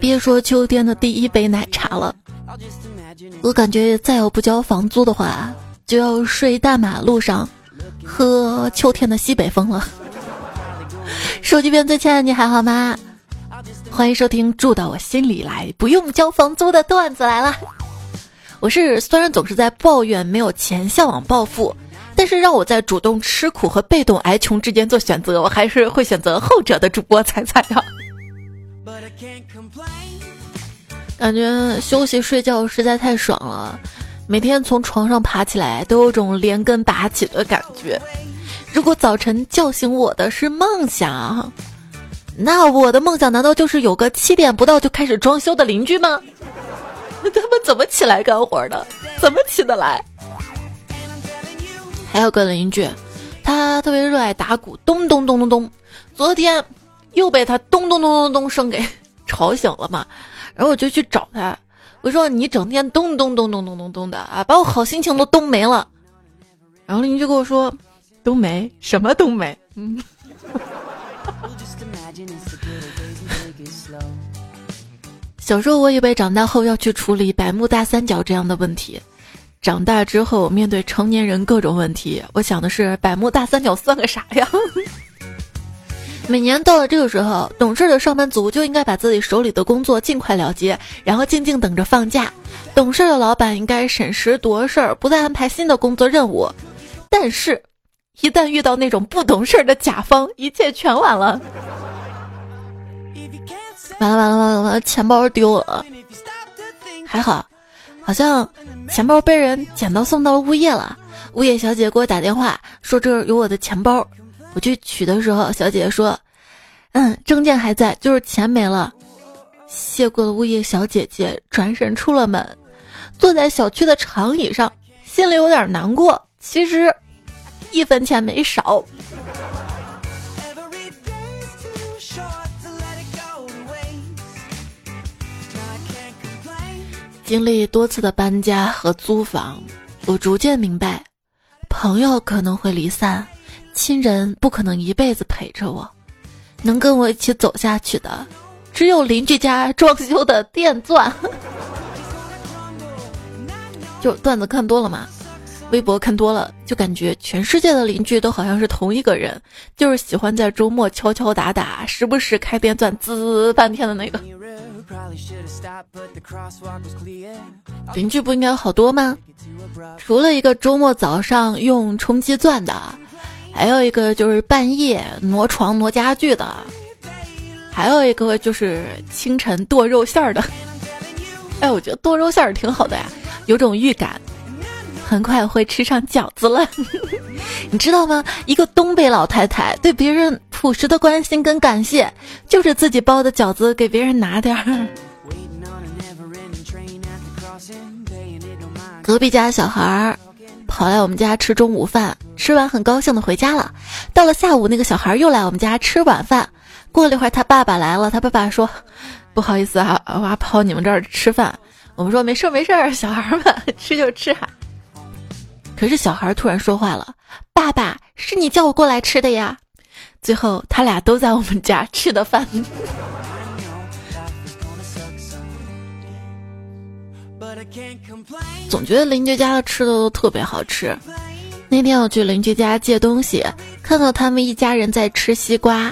别说秋天的第一杯奶茶了，我感觉再要不交房租的话，就要睡大马路上，喝秋天的西北风了。手机边最亲爱的你还好吗？欢迎收听住到我心里来，不用交房租的段子来了。我是虽然总是在抱怨没有钱，向往暴富，但是让我在主动吃苦和被动挨穷之间做选择，我还是会选择后者的主播彩彩呀。感觉休息睡觉实在太爽了，每天从床上爬起来都有种连根拔起的感觉。如果早晨叫醒我的是梦想，那我的梦想难道就是有个七点不到就开始装修的邻居吗？那 他们怎么起来干活的？怎么起得来？还有个邻居，他特别热爱打鼓，咚咚咚咚咚。昨天又被他咚咚咚咚咚声给吵醒了嘛，然后我就去找他，我说你整天咚咚咚咚咚咚咚的啊，把我好心情都咚没了。然后邻居跟我说。冬梅什么冬梅？嗯。小时候我以为长大后要去处理百慕大三角这样的问题，长大之后面对成年人各种问题，我想的是百慕大三角算个啥呀？每年到了这个时候，懂事的上班族就应该把自己手里的工作尽快了结，然后静静等着放假；懂事的老板应该审时度势，不再安排新的工作任务。但是。一旦遇到那种不懂事的甲方，一切全完了。完了完了完了完了，钱包丢了，还好，好像钱包被人捡到送到物业了。物业小姐给我打电话说这儿有我的钱包，我去取的时候，小姐姐说，嗯，证件还在，就是钱没了。谢过了物业小姐姐，转身出了门，坐在小区的长椅上，心里有点难过。其实。一分钱没少。经历多次的搬家和租房，我逐渐明白，朋友可能会离散，亲人不可能一辈子陪着我，能跟我一起走下去的，只有邻居家装修的电钻。就段子看多了嘛。微博看多了，就感觉全世界的邻居都好像是同一个人，就是喜欢在周末敲敲打打，时不时开电钻滋半天的那个。邻居不应该好多吗？除了一个周末早上用冲击钻的，还有一个就是半夜挪床挪家具的，还有一个就是清晨剁肉馅儿的。哎，我觉得剁肉馅儿挺好的呀，有种预感。很快会吃上饺子了，你知道吗？一个东北老太太对别人朴实的关心跟感谢，就是自己包的饺子给别人拿点儿。隔壁家小孩儿跑来我们家吃中午饭，吃完很高兴的回家了。到了下午，那个小孩又来我们家吃晚饭。过了一会儿，他爸爸来了，他爸爸说：“不好意思啊，我跑你们这儿吃饭。”我们说：“没事儿没事儿，小孩儿们 吃就吃哈。”可是小孩突然说话了：“爸爸，是你叫我过来吃的呀。”最后他俩都在我们家吃的饭。总觉得邻居家的吃的都特别好吃。那天我去邻居家借东西，看到他们一家人在吃西瓜。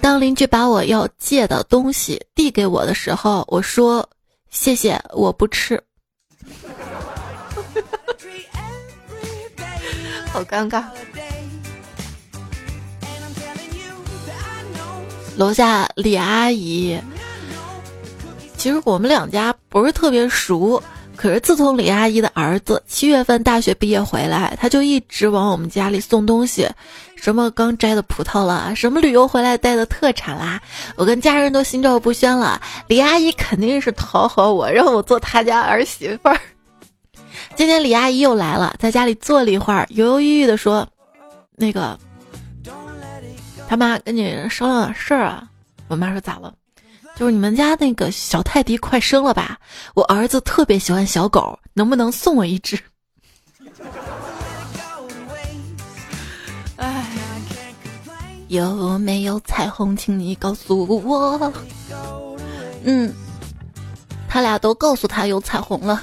当邻居把我要借的东西递给我的时候，我说：“谢谢，我不吃。” 好尴尬。楼下李阿姨，其实我们两家不是特别熟，可是自从李阿姨的儿子七月份大学毕业回来，他就一直往我们家里送东西，什么刚摘的葡萄了，什么旅游回来带的特产啦，我跟家人都心照不宣了。李阿姨肯定是讨好我，让我做她家儿媳妇儿。今天李阿姨又来了，在家里坐了一会儿，犹犹豫豫的说：“那个，他妈跟你商量点事儿啊。”我妈说：“咋了？就是你们家那个小泰迪快生了吧？我儿子特别喜欢小狗，能不能送我一只？”哎，有没有彩虹，请你告诉我。嗯，他俩都告诉他有彩虹了。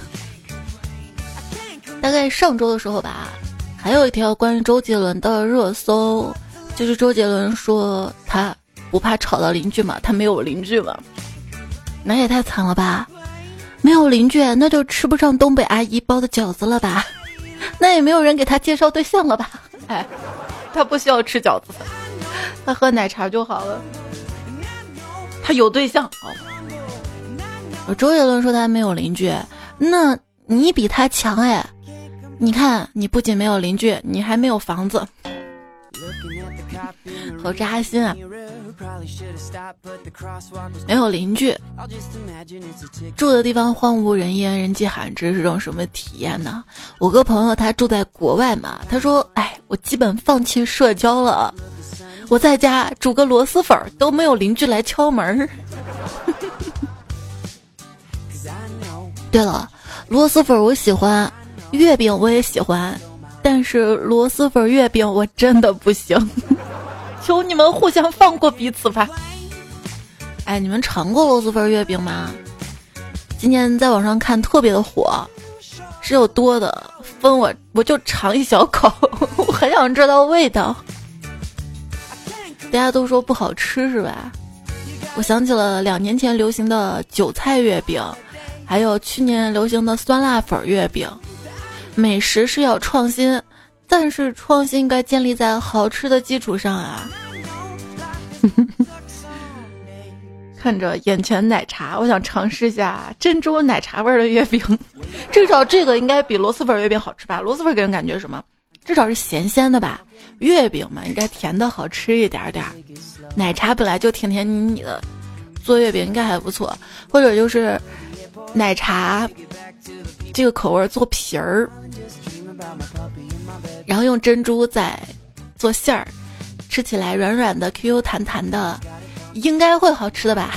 大概上周的时候吧，还有一条关于周杰伦的热搜，就是周杰伦说他不怕吵到邻居嘛，他没有邻居嘛，那也太惨了吧！没有邻居，那就吃不上东北阿姨包的饺子了吧？那也没有人给他介绍对象了吧？哎，他不需要吃饺子，他喝奶茶就好了。他有对象。周杰伦说他没有邻居，那你比他强哎！你看，你不仅没有邻居，你还没有房子，好扎心啊！没有邻居，住的地方荒无人烟、人迹罕至，是种什么体验呢？我个朋友他住在国外嘛，他说：“哎，我基本放弃社交了，我在家煮个螺蛳粉都没有邻居来敲门。”对了，螺蛳粉我喜欢，月饼我也喜欢，但是螺蛳粉月饼我真的不行。求你们互相放过彼此吧。哎，你们尝过螺蛳粉月饼吗？今年在网上看特别的火，是有多的，分我我就尝一小口，我很想知道味道。大家都说不好吃是吧？我想起了两年前流行的韭菜月饼，还有去年流行的酸辣粉月饼。美食是要创新。但是创新应该建立在好吃的基础上啊！看着眼前奶茶，我想尝试一下珍珠奶茶味的月饼。至少这个应该比螺蛳粉月饼好吃吧？螺蛳粉给人感觉什么？至少是咸鲜的吧？月饼嘛，应该甜的好吃一点点。奶茶本来就甜甜腻腻的，做月饼应该还不错。或者就是奶茶这个口味做皮儿。然后用珍珠再做馅儿，吃起来软软的、Q Q 弹弹的，应该会好吃的吧？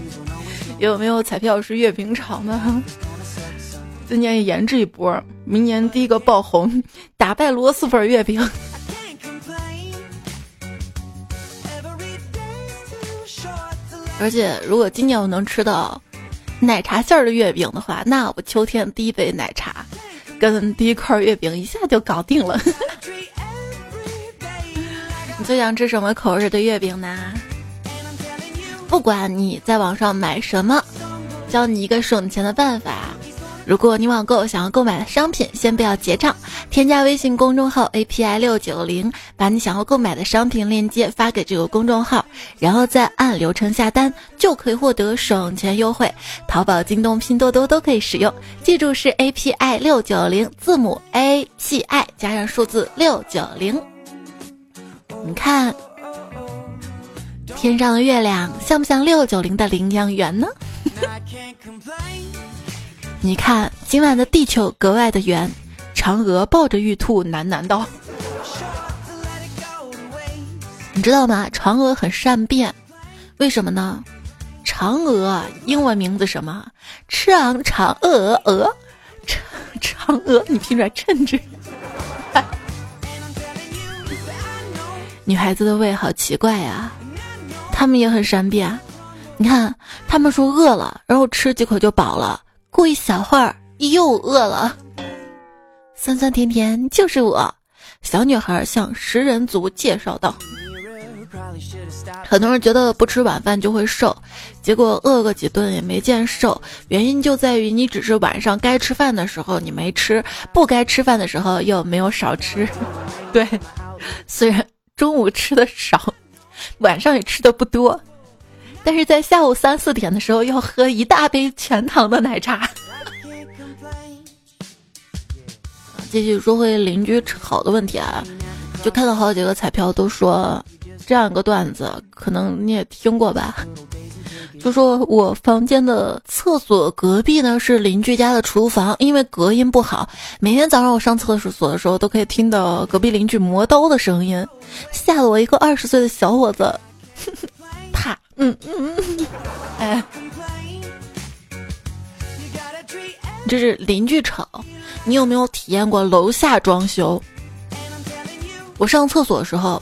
有没有彩票是月饼炒呢？今年研制一波，明年第一个爆红，打败螺蛳粉月饼。而且，如果今年我能吃到奶茶馅儿的月饼的话，那我秋天第一杯奶茶。跟第一块月饼一下就搞定了。你最想吃什么口味的月饼呢？不管你在网上买什么，教你一个省钱的办法。如果你网购想要购买的商品，先不要结账，添加微信公众号 API 六九零，把你想要购买的商品链接发给这个公众号，然后再按流程下单，就可以获得省钱优惠。淘宝、京东、拼多多都可以使用，记住是 API 六九零，字母 A P I 加上数字六九零。你看，天上的月亮像不像六九零的羚羊圆呢？你看，今晚的地球格外的圆。嫦娥抱着玉兔喃喃道：“你知道吗？嫦娥很善变，为什么呢？嫦娥英文名字什么？嫦嫦娥娥，嫦嫦娥，你拼出来称之。女孩子的胃好奇怪呀，她们也很善变。你看，她们说饿了，然后吃几口就饱了。”过一小会儿又饿了，酸酸甜甜就是我。小女孩向食人族介绍道：“很多人觉得不吃晚饭就会瘦，结果饿个几顿也没见瘦。原因就在于你只是晚上该吃饭的时候你没吃，不该吃饭的时候又没有少吃。对，虽然中午吃的少，晚上也吃的不多。”但是在下午三四点的时候要喝一大杯全糖的奶茶。继续说回邻居吵的问题啊，就看到好几个彩票都说这样一个段子，可能你也听过吧？就说我房间的厕所隔壁呢是邻居家的厨房，因为隔音不好，每天早上我上厕所的时候都可以听到隔壁邻居磨刀的声音，吓得我一个二十岁的小伙子。嗯嗯嗯，哎，这是邻居吵。你有没有体验过楼下装修？我上厕所的时候，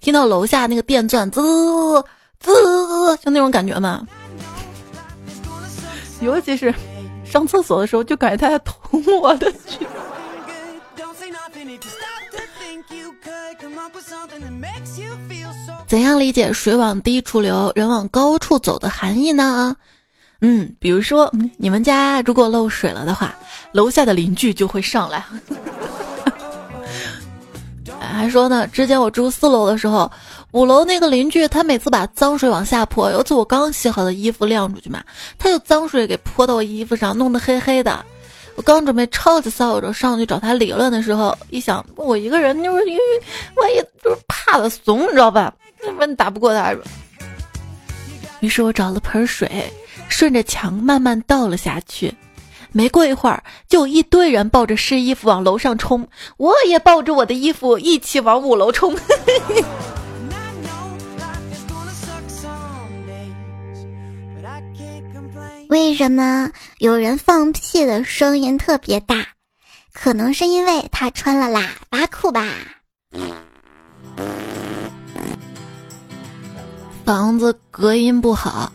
听到楼下那个电钻滋滋，就那种感觉嘛。尤其是上厕所的时候，就感觉他在捅我的去。怎样理解“水往低处流，人往高处走”的含义呢？嗯，比如说，你们家如果漏水了的话，楼下的邻居就会上来。还说呢，之前我住四楼的时候，五楼那个邻居他每次把脏水往下泼，有次我刚洗好的衣服晾出去嘛，他就脏水给泼到我衣服上，弄得黑黑的。我刚准备抄起扫帚上去找他理论的时候，一想我一个人就是因为万一就是怕的怂，你知道吧？根本打不过他。于是我找了盆水，顺着墙慢慢倒了下去。没过一会儿，就有一堆人抱着湿衣服往楼上冲，我也抱着我的衣服一起往五楼冲。为什么有人放屁的声音特别大？可能是因为他穿了喇叭裤吧。房子隔音不好，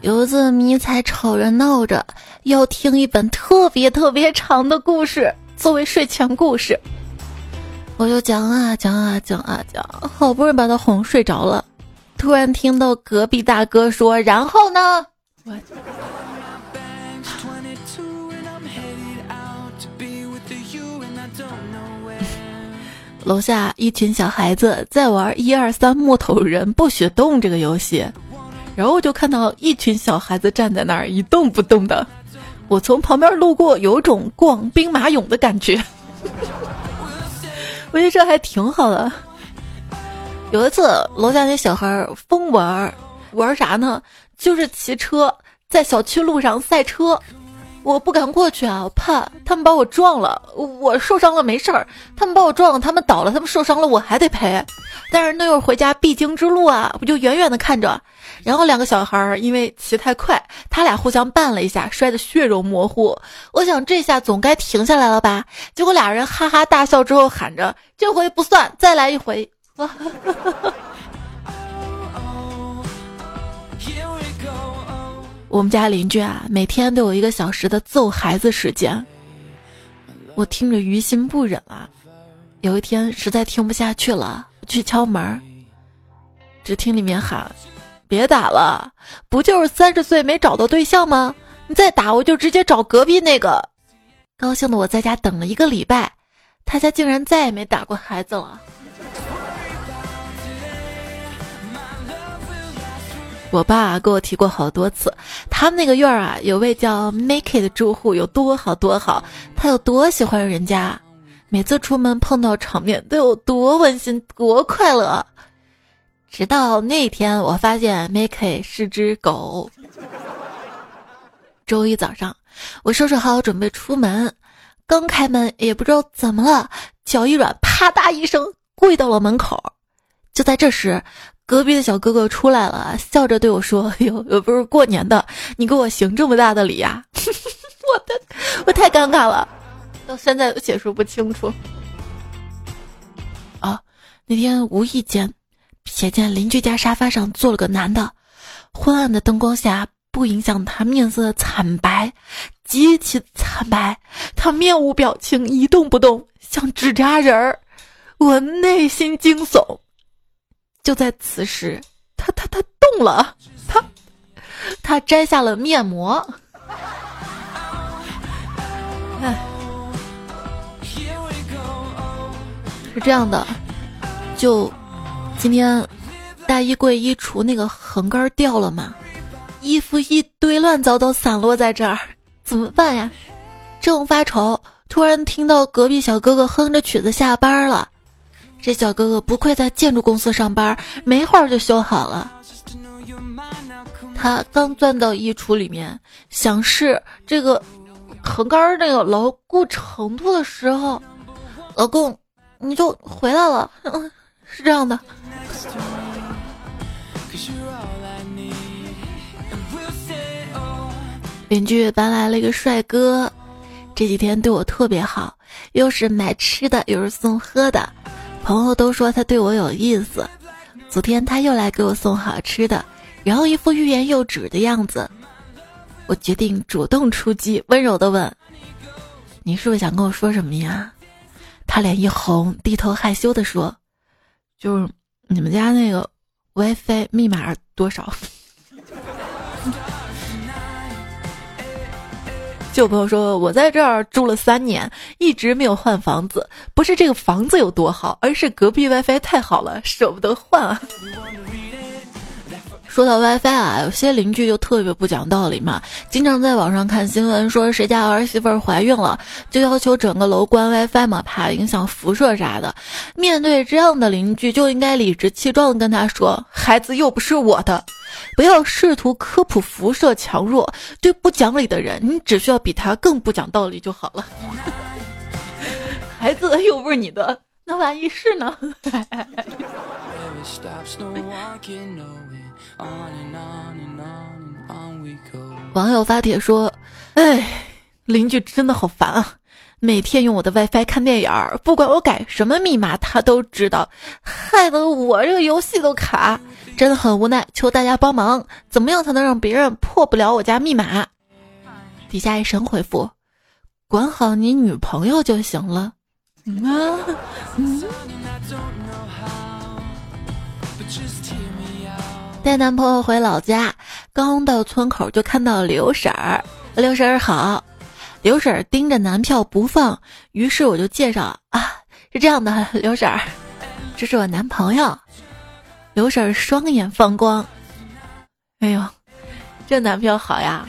有一次迷彩吵着闹着要听一本特别特别长的故事作为睡前故事，我就讲啊讲啊讲啊讲，好不容易把他哄睡着了，突然听到隔壁大哥说：“然后呢？” 楼下一群小孩子在玩“一二三木头人不许动”这个游戏，然后我就看到一群小孩子站在那儿一动不动的。我从旁边路过，有种逛兵马俑的感觉。我觉得这还挺好的。有一次，楼下那小孩疯玩，玩啥呢？就是骑车在小区路上赛车，我不敢过去啊，我怕他们把我撞了，我受伤了没事儿，他们把我撞了，他们倒了，他们受伤了，我还得赔。但是那又是回家必经之路啊，我就远远的看着。然后两个小孩因为骑太快，他俩互相绊了一下，摔得血肉模糊。我想这下总该停下来了吧？结果俩人哈哈大笑之后喊着：“这回不算，再来一回。”我们家邻居啊，每天都有一个小时的揍孩子时间，我听着于心不忍啊。有一天实在听不下去了，去敲门，只听里面喊：“别打了，不就是三十岁没找到对象吗？你再打我就直接找隔壁那个。”高兴的我在家等了一个礼拜，他家竟然再也没打过孩子了。我爸跟我提过好多次，他们那个院儿啊，有位叫 Make 的住户有多好多好，他有多喜欢人家，每次出门碰到场面都有多温馨多快乐。直到那天，我发现 Make 是只狗。周一早上，我收拾好准备出门，刚开门也不知道怎么了，脚一软，啪嗒一声跪到了门口。就在这时。隔壁的小哥哥出来了，笑着对我说：“哟，又不是过年的，你给我行这么大的礼呀？” 我的，我太尴尬了，到现在都解释不清楚。啊，那天无意间瞥见邻居家沙发上坐了个男的，昏暗的灯光下不影响他面色惨白，极其惨白，他面无表情，一动不动，像纸扎人儿，我内心惊悚。就在此时，他他他动了，他他摘下了面膜。哎，是这样的，就今天大衣柜衣橱那个横杆掉了嘛，衣服一堆乱糟糟散落在这儿，怎么办呀？正发愁，突然听到隔壁小哥哥哼着曲子下班了。这小哥哥不愧在建筑公司上班，没会儿就修好了。他刚钻到衣橱里面，想试这个横杆那个牢固程度的时候，老公你就回来了。是这样的。邻居搬来了一个帅哥，这几天对我特别好，又是买吃的，又是送喝的。朋友都说他对我有意思，昨天他又来给我送好吃的，然后一副欲言又止的样子。我决定主动出击，温柔的问：“你是不是想跟我说什么呀？”他脸一红，低头害羞的说：“就是你们家那个 WiFi 密码多少？”就朋友说：“我在这儿住了三年，一直没有换房子，不是这个房子有多好，而是隔壁 WiFi 太好了，舍不得换啊。”说到 WiFi 啊，有些邻居就特别不讲道理嘛，经常在网上看新闻说谁家儿媳妇怀孕了，就要求整个楼关 WiFi 嘛，怕影响辐射啥的。面对这样的邻居，就应该理直气壮的跟他说：“孩子又不是我的，不要试图科普辐射强弱。对不讲理的人，你只需要比他更不讲道理就好了。孩子又不是你的，那万一是呢？”网友发帖说：“哎，邻居真的好烦啊！每天用我的 WiFi 看电影，不管我改什么密码，他都知道，害得我这个游戏都卡，真的很无奈。求大家帮忙，怎么样才能让别人破不了我家密码？”底下一神回复：“管好你女朋友就行了。”啊，嗯。带男朋友回老家，刚到村口就看到刘婶儿。刘婶儿好，刘婶儿盯着男票不放，于是我就介绍啊，是这样的，刘婶儿，这是我男朋友。刘婶儿双眼放光，哎呦，这男票好呀，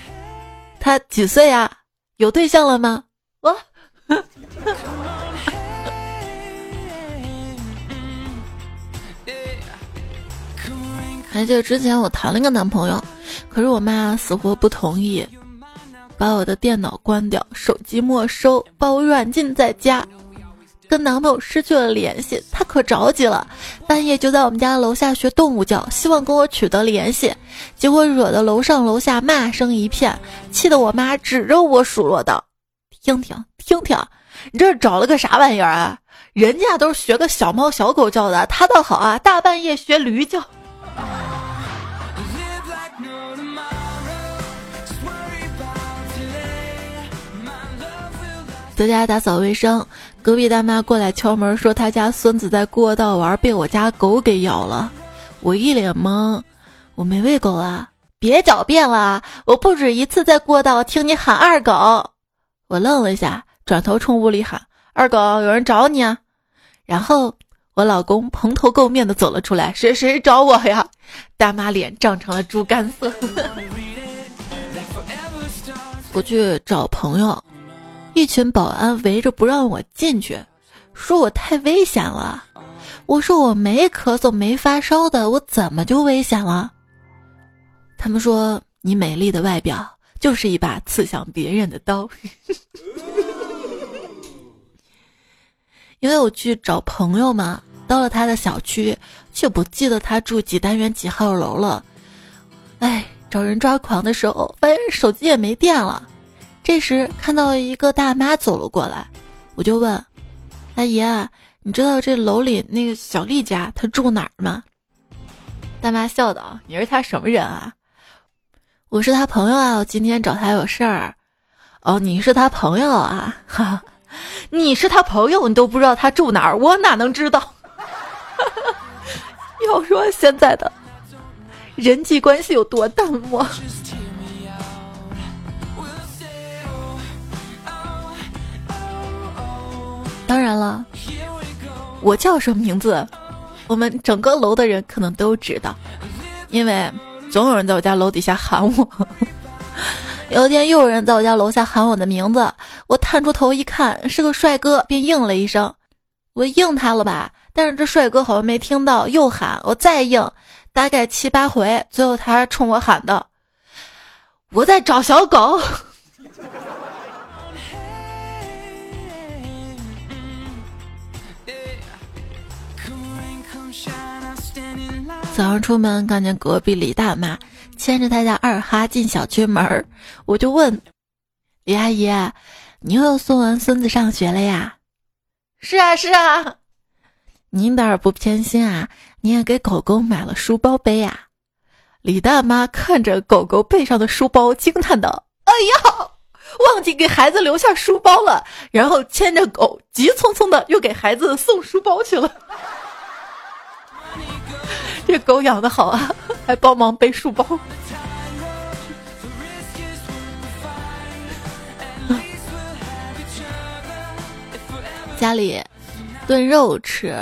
他几岁呀？有对象了吗？我。还记得之前我谈了个男朋友，可是我妈死活不同意，把我的电脑关掉，手机没收，把我软禁在家，跟男朋友失去了联系。他可着急了，半夜就在我们家楼下学动物叫，希望跟我取得联系，结果惹得楼上楼下骂声一片，气得我妈指着我数落道：“听听听听，你这是找了个啥玩意儿啊？人家都是学个小猫小狗叫的，他倒好啊，大半夜学驴叫。”在家打扫卫生，隔壁大妈过来敲门，说她家孙子在过道玩，被我家狗给咬了。我一脸懵，我没喂狗啊！别狡辩了，我不止一次在过道听你喊二狗。我愣了一下，转头冲屋里喊：“二狗，有人找你啊！”然后我老公蓬头垢面的走了出来：“谁谁找我呀？”大妈脸涨成了猪肝色。我去找朋友。一群保安围着不让我进去，说我太危险了。我说我没咳嗽没发烧的，我怎么就危险了？他们说你美丽的外表就是一把刺向别人的刀。因为我去找朋友嘛，到了他的小区，却不记得他住几单元几号楼了。哎，找人抓狂的时候，发现手机也没电了。这时看到一个大妈走了过来，我就问：“阿姨，你知道这楼里那个小丽家她住哪儿吗？”大妈笑道：“你是她什么人啊？”“我是她朋友啊，我今天找她有事儿。”“哦，你是她朋友啊？哈，你是她朋友，你都不知道她住哪儿，我哪能知道？” 要说现在的人际关系有多淡漠。当然了，我叫什么名字，我们整个楼的人可能都知道，因为总有人在我家楼底下喊我。有一天又有人在我家楼下喊我的名字，我探出头一看，是个帅哥，便应了一声。我应他了吧，但是这帅哥好像没听到，又喊我再应，大概七八回，最后他冲我喊道：“我在找小狗。” 早上出门看见隔壁李大妈牵着她家二哈进小区门儿，我就问李阿姨：“你又送完孙子上学了呀？”“是啊，是啊。”您倒是不偏心啊，您也给狗狗买了书包背呀。李大妈看着狗狗背上的书包，惊叹道：“哎呀，忘记给孩子留下书包了。”然后牵着狗，急匆匆的又给孩子送书包去了。这狗养的好啊，还帮忙背书包。家里炖肉吃，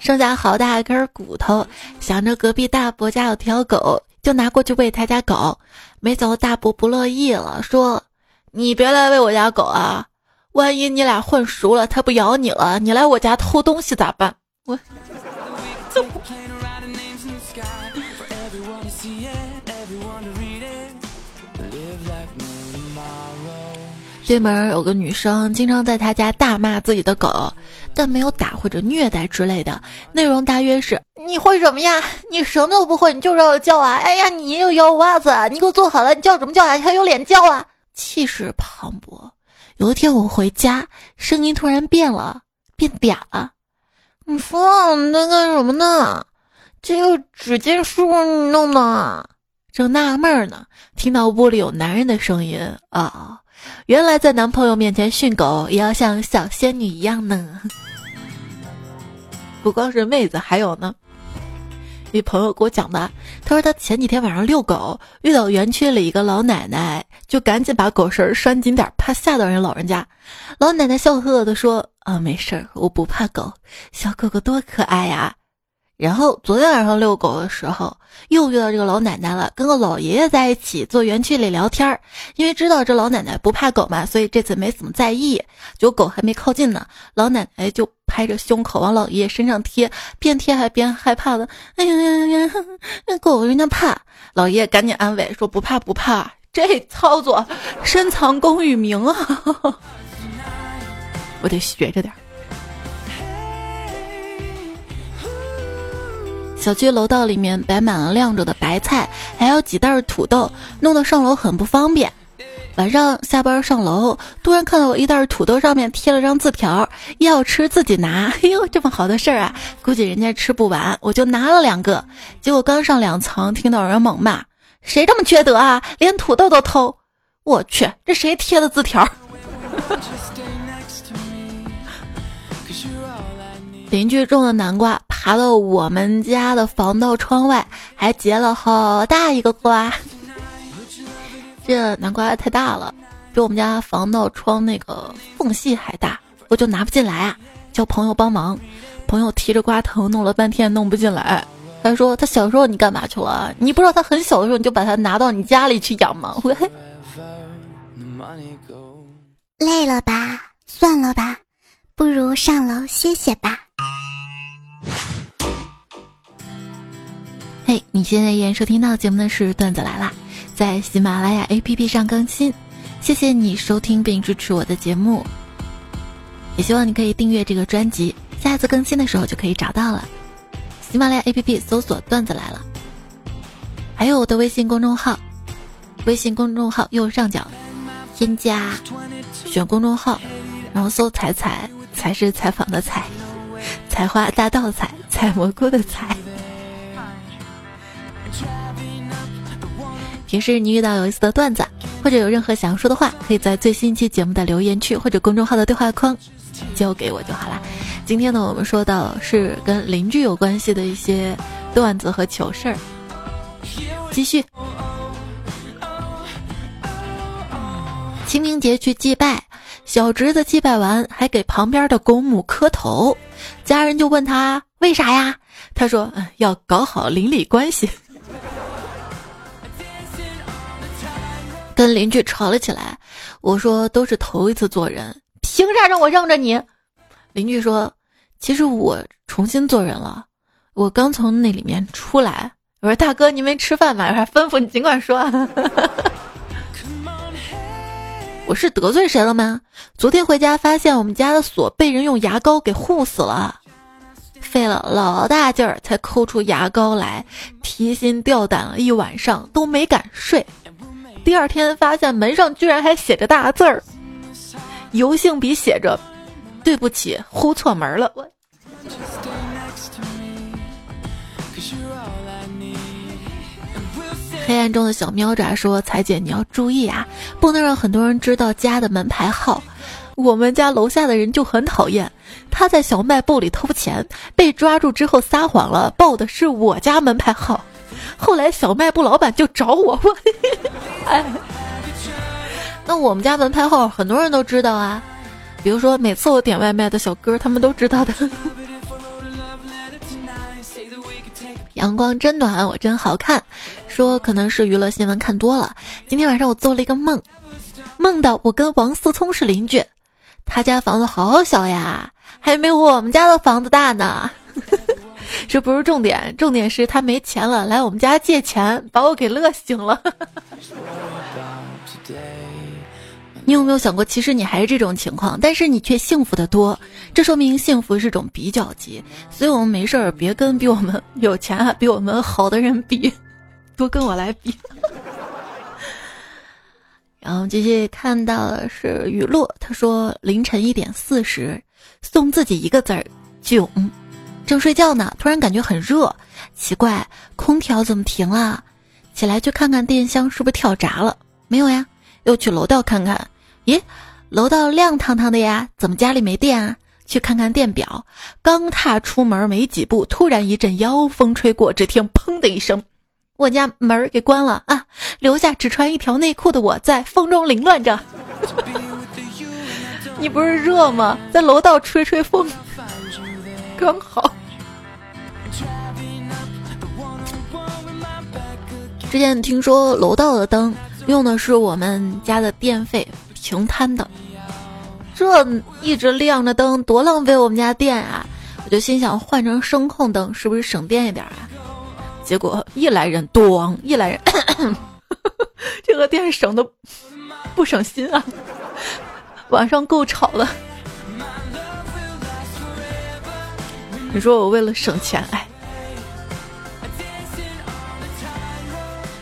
剩下好大一根骨头，想着隔壁大伯家有条狗。就拿过去喂他家狗，没走大伯不乐意了，说：“你别来喂我家狗啊！万一你俩混熟了，它不咬你了，你来我家偷东西咋办？”我，对门有个女生，经常在他家大骂自己的狗。但没有打或者虐待之类的内容，大约是你会什么呀？你什么都不会，你就知道叫啊！哎呀，你又咬袜子，你给我坐好了，你叫什么叫啊？你还有脸叫啊？气势磅礴。有一天我回家，声音突然变了，变嗲了。你说你在干什么呢？这个纸巾是不是你弄的？正纳闷呢，听到屋里有男人的声音啊！原来在男朋友面前训狗，也要像小仙女一样呢。不光是妹子，还有呢。一朋友给我讲的，他说他前几天晚上遛狗，遇到园区里一个老奶奶，就赶紧把狗绳拴紧点，怕吓到人老人家。老奶奶笑呵呵的说：“啊，没事儿，我不怕狗，小狗狗多可爱呀。”然后昨天晚上遛狗的时候，又遇到这个老奶奶了，跟个老爷爷在一起坐园区里聊天儿。因为知道这老奶奶不怕狗嘛，所以这次没怎么在意。就狗还没靠近呢，老奶奶就拍着胸口往老爷爷身上贴，边贴还边害怕的。哎呀呀呀，那狗人家怕。老爷爷赶紧安慰说不怕不怕，这操作深藏功与名啊！我得学着点。小区楼道里面摆满了晾着的白菜，还有几袋土豆，弄得上楼很不方便。晚上下班上楼，突然看到一袋土豆上面贴了张字条，要吃自己拿。哎呦，这么好的事儿啊，估计人家吃不完，我就拿了两个。结果刚上两层，听到人猛骂：“谁这么缺德啊，连土豆都偷！”我去，这谁贴的字条？邻居种的南瓜爬到我们家的防盗窗外，还结了好大一个瓜。这南瓜太大了，比我们家防盗窗那个缝隙还大，我就拿不进来啊！叫朋友帮忙，朋友提着瓜藤弄了半天弄不进来。他说：“他小时候你干嘛去了？你不知道他很小的时候你就把他拿到你家里去养吗？” 累了吧？算了吧，不如上楼歇歇吧。嘿，你现在依然收听到节目的是段子来啦，在喜马拉雅 APP 上更新。谢谢你收听并支持我的节目，也希望你可以订阅这个专辑，下次更新的时候就可以找到了。喜马拉雅 APP 搜索“段子来了”，还有我的微信公众号，微信公众号右上角添加，选公众号，然后搜“彩彩”，才是采访的“采”，采花大盗采，采蘑菇的“采”。平时你遇到有意思的段子，或者有任何想要说的话，可以在最新一期节目的留言区或者公众号的对话框交给我就好啦。今天呢，我们说到是跟邻居有关系的一些段子和糗事儿。继续，清明节去祭拜，小侄子祭拜完还给旁边的公母磕头，家人就问他为啥呀？他说要搞好邻里关系。跟邻居吵了起来，我说都是头一次做人，凭啥让我让着你？邻居说，其实我重新做人了，我刚从那里面出来。我说大哥，你没吃饭吗？有啥吩咐你尽管说。我是得罪谁了吗？昨天回家发现我们家的锁被人用牙膏给护死了，费了老大劲儿才抠出牙膏来，提心吊胆了一晚上都没敢睡。第二天发现门上居然还写着大字儿，油性笔写着：“对不起，呼错门了。”黑暗中的小喵爪说：“彩姐，你要注意啊，不能让很多人知道家的门牌号。我们家楼下的人就很讨厌，他在小卖部里偷钱，被抓住之后撒谎了，报的是我家门牌号。”后来小卖部老板就找我，问，哎，那我们家门牌号很多人都知道啊，比如说每次我点外卖的小哥，他们都知道的。”阳光真暖，我真好看。说可能是娱乐新闻看多了。今天晚上我做了一个梦，梦到我跟王思聪是邻居，他家房子好小呀，还没我们家的房子大呢。这不是重点，重点是他没钱了，来我们家借钱，把我给乐醒了。你有没有想过，其实你还是这种情况，但是你却幸福的多，这说明幸福是种比较级，所以我们没事儿别跟比我们 有钱、比我们好的人比，多跟我来比。然后继续看到的是雨露，他说凌晨一点四十，送自己一个字儿囧，正睡觉呢，突然感觉很热，奇怪，空调怎么停了？起来去看看电箱是不是跳闸了？没有呀，又去楼道看看。咦，楼道亮堂堂的呀，怎么家里没电啊？去看看电表。刚踏出门没几步，突然一阵妖风吹过，只听砰的一声，我家门给关了啊！留下只穿一条内裤的我在风中凌乱着。你不是热吗？在楼道吹吹风，刚好。之前听说楼道的灯用的是我们家的电费。平摊的，这一直亮着灯多浪费我们家电啊！我就心想换成声控灯是不是省电一点啊？结果一来人咣，一来人，这个电省的不省心啊！晚上够吵了。你说我为了省钱，哎。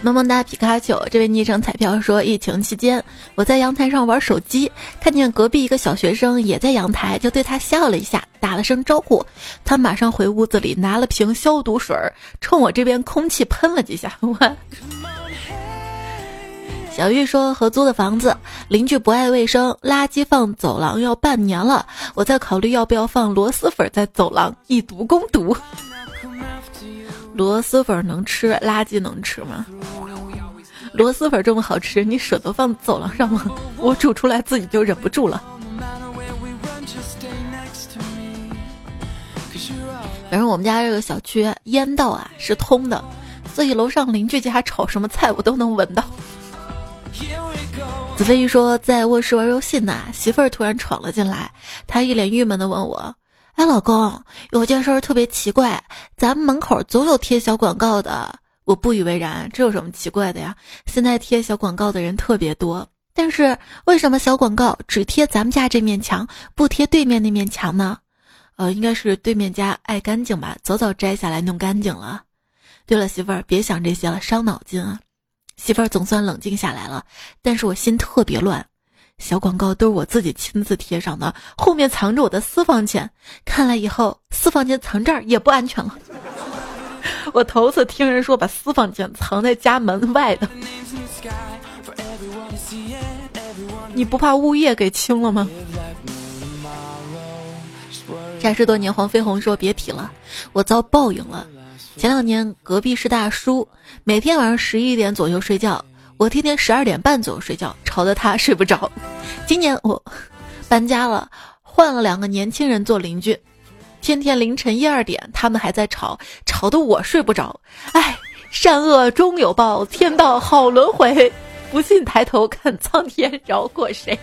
萌萌哒皮卡丘，这位昵称彩票说，疫情期间我在阳台上玩手机，看见隔壁一个小学生也在阳台，就对他笑了一下，打了声招呼。他马上回屋子里拿了瓶消毒水，冲我这边空气喷了几下。我 小玉说，合租的房子邻居不爱卫生，垃圾放走廊要半年了，我在考虑要不要放螺蛳粉在走廊，以毒攻毒。螺蛳粉能吃，垃圾能吃吗？螺蛳粉这么好吃，你舍得放走廊上吗？我煮出来自己就忍不住了。反正我们家这个小区烟道啊是通的，所以楼上邻居家炒什么菜我都能闻到。子飞一说在卧室玩游戏呢，媳妇儿突然闯了进来，他一脸郁闷的问我。哎，老公，有件事特别奇怪，咱们门口总有贴小广告的。我不以为然，这有什么奇怪的呀？现在贴小广告的人特别多，但是为什么小广告只贴咱们家这面墙，不贴对面那面墙呢？呃，应该是对面家爱干净吧，早早摘下来弄干净了。对了，媳妇儿，别想这些了，伤脑筋啊。媳妇儿总算冷静下来了，但是我心特别乱。小广告都是我自己亲自贴上的，后面藏着我的私房钱。看来以后私房钱藏这儿也不安全了。我头次听人说把私房钱藏在家门外的，你不怕物业给清了吗？战士多年黄飞鸿说别提了，我遭报应了。前两年隔壁是大叔，每天晚上十一点左右睡觉。我天天十二点半左右睡觉，吵得他睡不着。今年我搬家了，换了两个年轻人做邻居，天天凌晨一二点，他们还在吵，吵得我睡不着。唉，善恶终有报，天道好轮回，不信抬头看苍天饶过谁。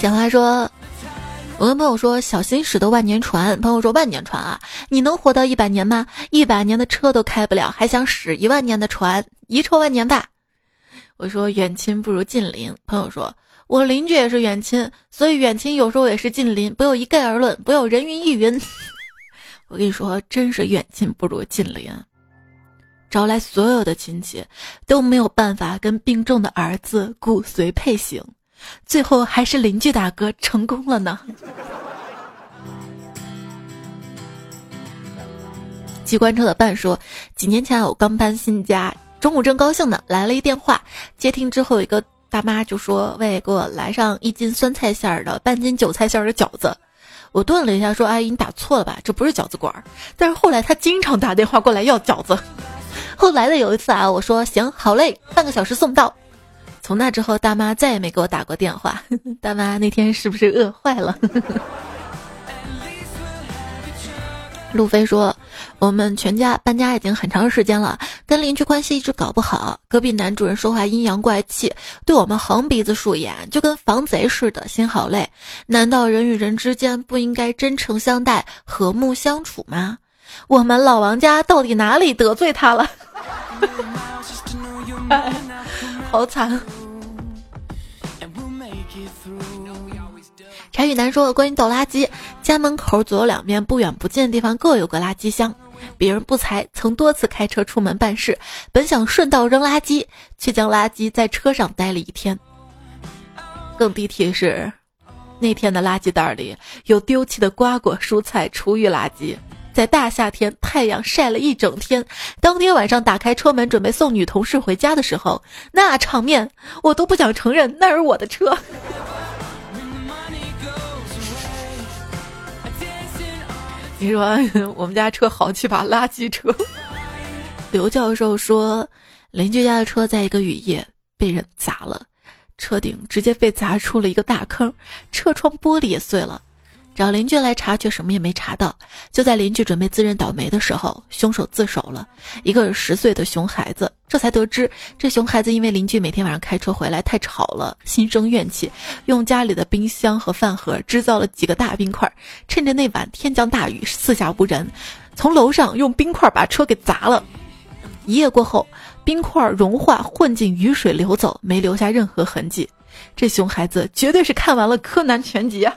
小花说。我跟朋友说：“小心驶得万年船。”朋友说：“万年船啊，你能活到一百年吗？一百年的车都开不了，还想驶一万年的船？遗臭万年吧。”我说：“远亲不如近邻。”朋友说：“我邻居也是远亲，所以远亲有时候也是近邻，不要一概而论，不要人云亦云。”我跟你说，真是远亲不如近邻，招来所有的亲戚都没有办法跟病重的儿子骨髓配型。最后还是邻居大哥成功了呢。机关车的伴说，几年前我刚搬新家，中午正高兴呢，来了一电话，接听之后，一个大妈就说：“喂，给我来上一斤酸菜馅儿的，半斤韭菜馅儿的饺子。”我顿了一下，说：“阿姨，你打错了吧？这不是饺子馆。”但是后来他经常打电话过来要饺子。后来的有一次啊，我说：“行，好嘞，半个小时送到。”从那之后，大妈再也没给我打过电话。大妈那天是不是饿坏了？路飞说：“我们全家搬家已经很长时间了，跟邻居关系一直搞不好。隔壁男主人说话阴阳怪气，对我们横鼻子竖眼，就跟防贼似的，心好累。难道人与人之间不应该真诚相待、和睦相处吗？我们老王家到底哪里得罪他了？好惨！” 柴雨楠说：“关于倒垃圾，家门口左右两边不远不近的地方各有个垃圾箱。别人不才，曾多次开车出门办事，本想顺道扔垃圾，却将垃圾在车上待了一天。更低提是，那天的垃圾袋里有丢弃的瓜果、蔬菜、厨余垃圾。在大夏天，太阳晒了一整天，当天晚上打开车门准备送女同事回家的时候，那场面我都不想承认那是我的车。”你说 我们家车好几把垃圾车。刘教授说，邻居家的车在一个雨夜被人砸了，车顶直接被砸出了一个大坑，车窗玻璃也碎了。找邻居来查，却什么也没查到。就在邻居准备自认倒霉的时候，凶手自首了，一个十岁的熊孩子。这才得知，这熊孩子因为邻居每天晚上开车回来太吵了，心生怨气，用家里的冰箱和饭盒制造了几个大冰块，趁着那晚天降大雨，四下无人，从楼上用冰块把车给砸了。一夜过后，冰块融化混进雨水流走，没留下任何痕迹。这熊孩子绝对是看完了柯南全集啊！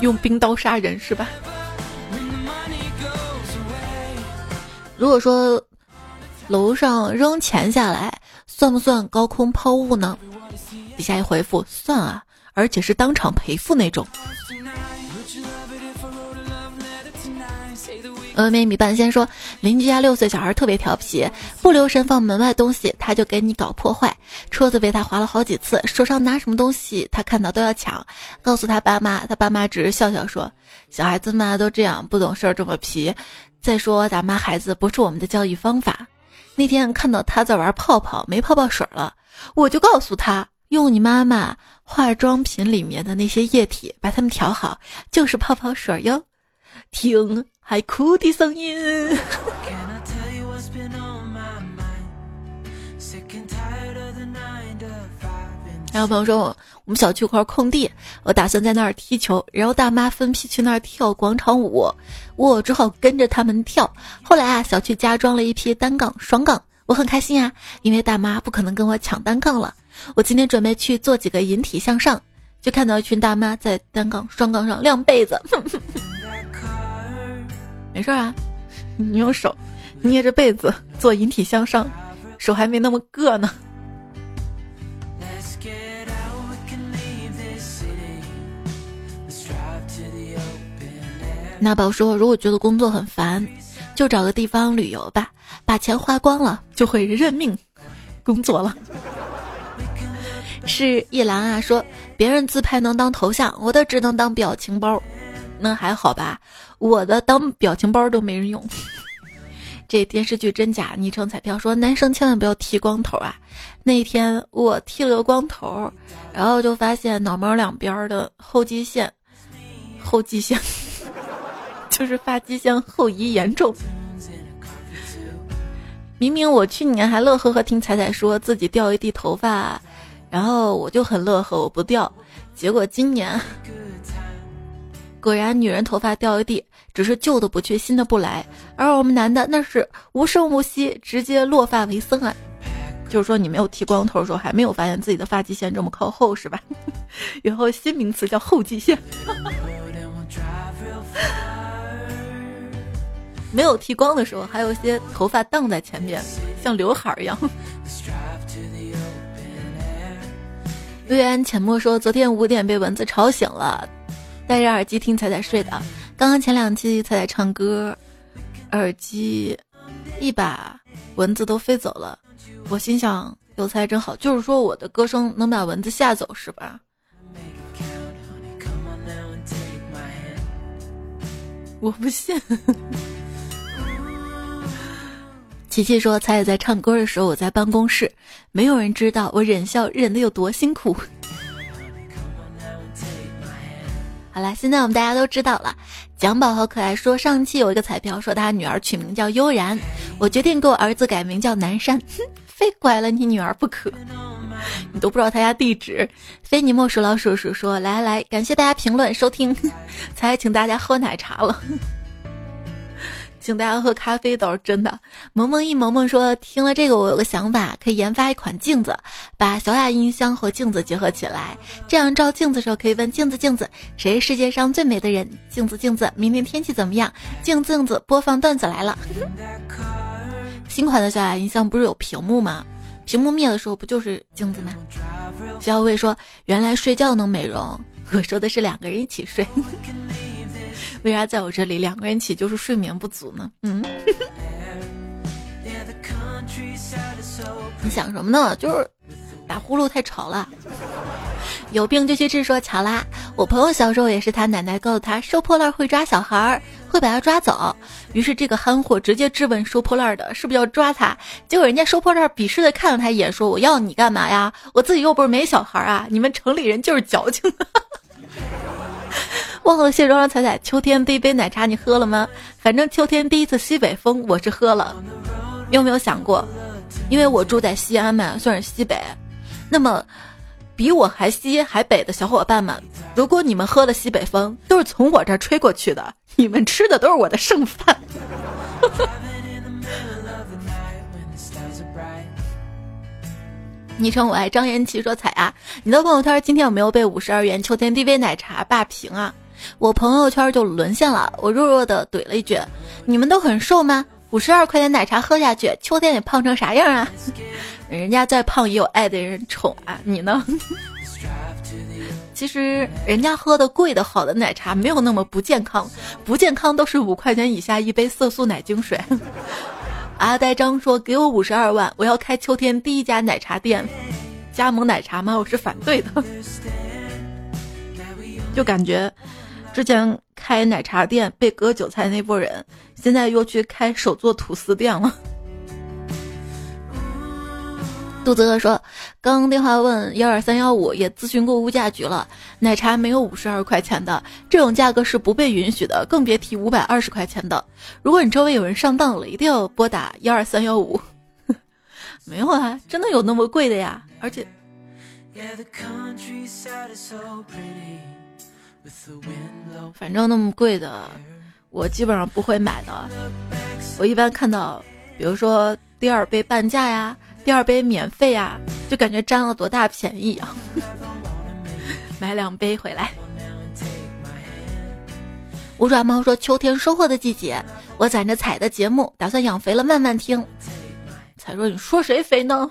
用冰刀杀人是吧？如果说楼上扔钱下来，算不算高空抛物呢？底下一回复算啊，而且是当场赔付那种。峨眉米半仙说，邻居家六岁小孩特别调皮，不留神放门外东西，他就给你搞破坏。车子被他划了好几次，手上拿什么东西他看到都要抢。告诉他爸妈，他爸妈只是笑笑说：“小孩子嘛都这样，不懂事儿这么皮。”再说打骂孩子不是我们的教育方法。那天看到他在玩泡泡，没泡泡水了，我就告诉他，用你妈妈化妆品里面的那些液体把它们调好，就是泡泡水哟。听。还哭的声音。还有朋友说，我们小区有块空地，我打算在那儿踢球，然后大妈分批去那儿跳广场舞，我只好跟着他们跳。后来啊，小区加装了一批单杠、双杠，我很开心啊，因为大妈不可能跟我抢单杠了。我今天准备去做几个引体向上，就看到一群大妈在单杠、双杠上晾被子。没事啊，你用手捏着被子做引体向上，手还没那么硌呢。那宝说：“如果觉得工作很烦，就找个地方旅游吧，把钱花光了就会认命工作了。”是叶兰啊，说别人自拍能当头像，我的只能当表情包，那还好吧。我的当表情包都没人用，这电视剧真假？昵称彩票说男生千万不要剃光头啊！那天我剃了个光头，然后就发现脑门两边的后际线，后际线 就是发际线后移严重。明明我去年还乐呵呵听彩彩说自己掉一地头发，然后我就很乐呵，我不掉，结果今年。果然，女人头发掉一地，只是旧的不去，新的不来；而我们男的那是无声无息，直接落发为僧啊！就是说，你没有剃光头的时候，还没有发现自己的发际线这么靠后，是吧？以后新名词叫后际线。没有剃光的时候，还有一些头发荡在前面，像刘海一样。略安浅墨说：“昨天五点被蚊子吵醒了，戴着耳机听彩彩睡的。刚刚前两期彩彩唱歌，耳机一把蚊子都飞走了。我心想有才真好，就是说我的歌声能把蚊子吓走是吧？我不信。”琪琪说：“彩彩在唱歌的时候，我在办公室，没有人知道我忍笑忍的有多辛苦。”好了，现在我们大家都知道了。蒋宝和可爱说，上期有一个彩票说他女儿取名叫悠然，我决定给我儿子改名叫南山，非拐了你女儿不可。你都不知道他家地址。非你莫属老鼠鼠说：“来来来，感谢大家评论收听，才请大家喝奶茶了。”请大家喝咖啡倒是真的。萌萌一萌萌说：“听了这个，我有个想法，可以研发一款镜子，把小雅音箱和镜子结合起来，这样照镜子的时候可以问镜子镜子，谁是世界上最美的人？镜子镜子，明天天气怎么样？镜镜子，播放段子来了。新款的小雅音箱不是有屏幕吗？屏幕灭的时候不就是镜子吗？”小伟说：“原来睡觉能美容，我说的是两个人一起睡。”为啥在我这里两个人起就是睡眠不足呢？嗯，你想什么呢？就是打呼噜太吵了。有病就去治。说巧啦，我朋友小时候也是他奶奶告诉他收破烂会抓小孩儿，会把他抓走。于是这个憨货直接质问收破烂的是不是要抓他？结果人家收破烂鄙视的看了他一眼，说我要你干嘛呀？我自己又不是没小孩啊！你们城里人就是矫情。忘了卸妆了，彩彩。秋天第一杯奶茶你喝了吗？反正秋天第一次西北风我是喝了。你有没有想过，因为我住在西安嘛，算是西北。那么，比我还西还北的小伙伴们，如果你们喝的西北风都是从我这儿吹过去的，你们吃的都是我的剩饭。昵称我爱张延琪说彩啊，你的朋友圈今天有没有被五十二元秋天第一杯奶茶霸屏啊？我朋友圈就沦陷了，我弱弱的怼了一句：“你们都很瘦吗？五十二块钱奶茶喝下去，秋天得胖成啥样啊？人家再胖也有爱的人宠啊，你呢？其实人家喝的贵的好的奶茶没有那么不健康，不健康都是五块钱以下一杯色素奶精水。阿呆张说：“给我五十二万，我要开秋天第一家奶茶店，加盟奶茶吗？我是反对的，就感觉。”之前开奶茶店被割韭菜那波人，现在又去开手做吐司店了。杜子哥说，刚电话问幺二三幺五，也咨询过物价局了，奶茶没有五十二块钱的，这种价格是不被允许的，更别提五百二十块钱的。如果你周围有人上当了，一定要拨打幺二三幺五。没有啊，真的有那么贵的呀？而且。反正那么贵的，我基本上不会买的。我一般看到，比如说第二杯半价呀，第二杯免费呀，就感觉占了多大便宜啊！买两杯回来。五爪猫说：“秋天收获的季节，我攒着彩的节目，打算养肥了慢慢听。”彩说：“你说谁肥呢？”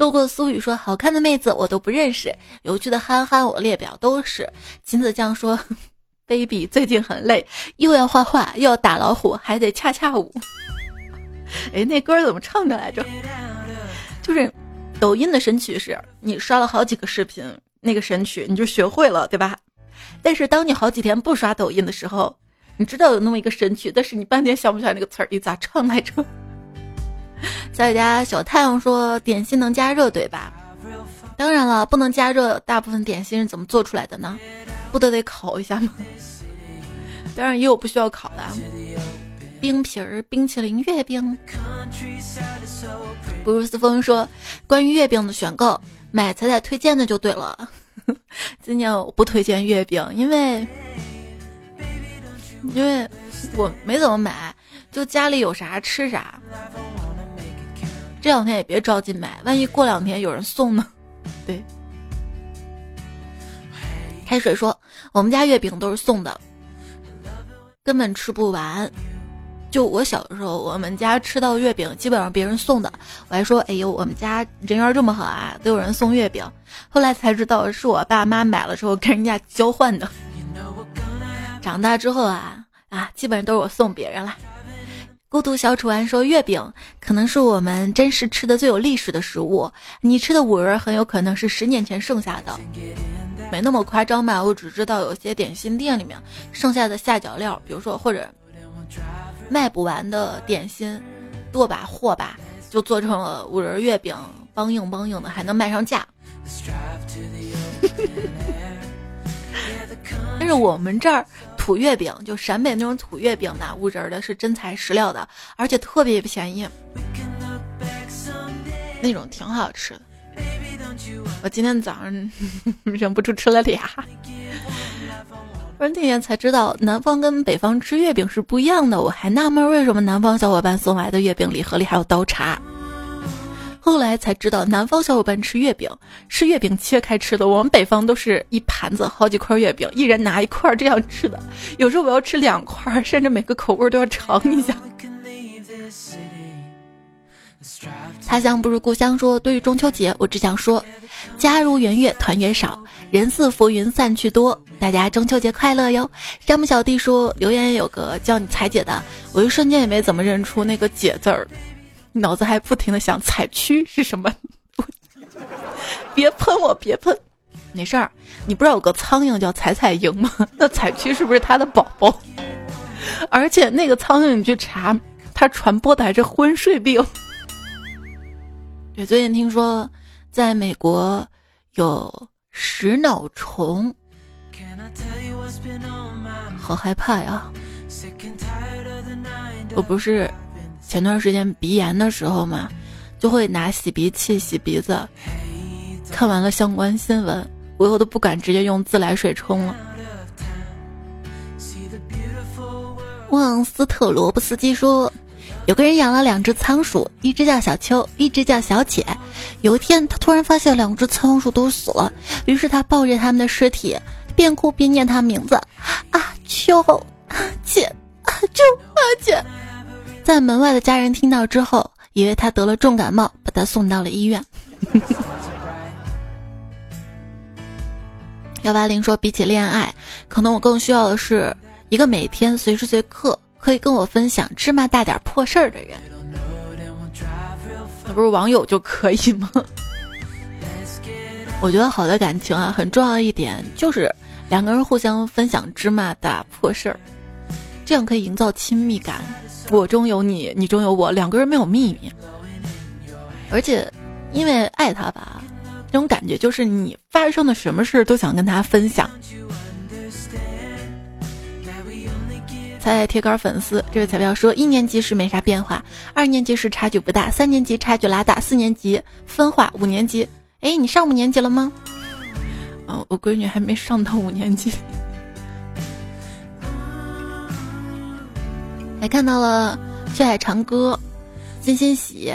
路过苏雨说：“好看的妹子我都不认识，有趣的憨憨我列表都是。”秦子江说：“baby 最近很累，又要画画，又要打老虎，还得恰恰舞。”哎，那歌怎么唱的来着？就是抖音的神曲是，你刷了好几个视频，那个神曲你就学会了，对吧？但是当你好几天不刷抖音的时候，你知道有那么一个神曲，但是你半天想不起来那个词儿，你咋唱来着？在家小太阳说：“点心能加热对吧？当然了，不能加热。大部分点心是怎么做出来的呢？不都得烤一下吗？当然也有不需要烤的，冰皮儿、冰淇淋、月饼。”布鲁斯风说：“关于月饼的选购，买彩彩推荐的就对了。今年我不推荐月饼，因为因为我没怎么买，就家里有啥吃啥。”这两天也别着急买，万一过两天有人送呢？对。开水说：“我们家月饼都是送的，根本吃不完。就我小的时候，我们家吃到月饼基本上别人送的，我还说：“哎呦，我们家人缘这么好啊，都有人送月饼。”后来才知道是我爸妈买了之后跟人家交换的。长大之后啊啊，基本上都是我送别人了。孤独小楚安说：“月饼可能是我们真实吃的最有历史的食物，你吃的五仁很有可能是十年前剩下的，没那么夸张吧？我只知道有些点心店里面剩下的下脚料，比如说或者。”卖不完的点心，剁把货吧，就做成了五仁月饼，梆硬梆硬的，还能卖上价。但是我们这儿土月饼，就陕北那种土月饼的，五仁的是真材实料的，而且特别便宜，那种挺好吃的。我今天早上 忍不住吃了俩。突然那天才知道，南方跟北方吃月饼是不一样的。我还纳闷为什么南方小伙伴送来的月饼礼盒里还有刀叉。后来才知道，南方小伙伴吃月饼是月饼切开吃的，我们北方都是一盘子好几块月饼，一人拿一块这样吃的。有时候我要吃两块，甚至每个口味都要尝一下。他乡不如故乡，说对于中秋节，我只想说，家如圆月团圆少，人似浮云散去多。大家中秋节快乐哟！山姆小弟说留言有个叫你彩姐的，我一瞬间也没怎么认出那个姐字儿，脑子还不停的想彩区是什么？别喷我，别喷！没事儿，你不知道有个苍蝇叫彩彩蝇吗？那彩区是不是它的宝宝？而且那个苍蝇你去查，它传播的还是昏睡病。对，最近听说在美国有食脑虫。好害怕呀！我不是前段时间鼻炎的时候嘛，就会拿洗鼻器洗鼻子。看完了相关新闻，我以后都不敢直接用自来水冲了。旺斯特罗布斯基说，有个人养了两只仓鼠，一只叫小秋，一只叫小姐。有一天，他突然发现两只仓鼠都死了，于是他抱着他们的尸体。边哭边念他名字，啊秋，姐，啊秋，啊姐，在门外的家人听到之后，以为他得了重感冒，把他送到了医院。幺八零说，比起恋爱，可能我更需要的是一个每天随时随刻可以跟我分享芝麻大点破事儿的人。那不是网友就可以吗？我觉得好的感情啊，很重要的一点就是。两个人互相分享芝麻大破事儿，这样可以营造亲密感。我中有你，你中有我，两个人没有秘密。而且，因为爱他吧，这种感觉就是你发生的什么事都想跟他分享。彩铁杆粉丝，这位彩票说：一年级时没啥变化，二年级时差距不大，三年级差距拉大，四年级分化，五年级，哎，你上五年级了吗？我闺女还没上到五年级，还看到了血海长歌，金欣喜，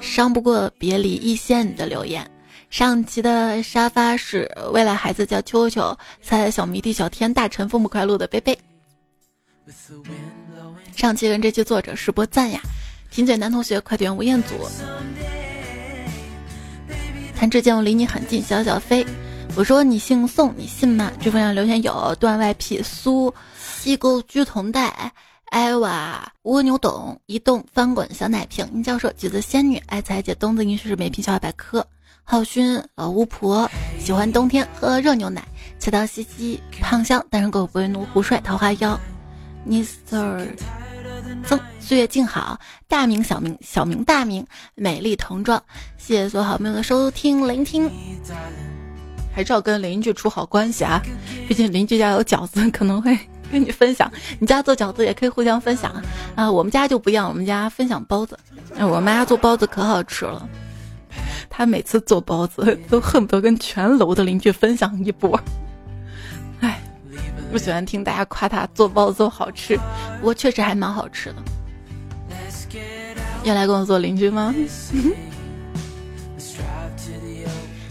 伤不过别离一线的留言。上期的沙发是未来孩子叫秋秋，猜猜小迷弟小天大臣父母快乐的贝贝。上期跟这期作者是波赞呀，贫嘴男同学快点吴彦祖，弹指间我离你很近，小小飞。我说你姓宋，你信吗？这封上留言有段外皮苏西沟居同代艾娃蜗牛懂移动翻滚小奶瓶殷教授橘子仙女爱彩姐东子英是美皮小百科。浩勋老巫婆喜欢冬天喝热牛奶切刀西西胖香单身狗不为奴胡帅桃花妖。Mister 曾岁月静好大名小名小名大名美丽童装。谢谢所有好朋友的收听聆听。还是要跟邻居处好关系啊，毕竟邻居家有饺子，可能会跟你分享。你家做饺子也可以互相分享啊。啊，我们家就不一样，我们家分享包子。哎，我妈做包子可好吃了，她每次做包子都恨不得跟全楼的邻居分享一波。哎，不喜欢听大家夸她做包子做好吃，不过确实还蛮好吃的。要来跟我做邻居吗？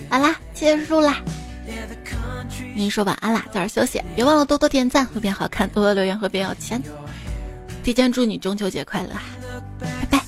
好啦，结束啦。跟你说晚安啦，早点休息，别忘了多多点赞会变好看，多多留言会变有钱。提前祝你中秋节快乐，拜拜。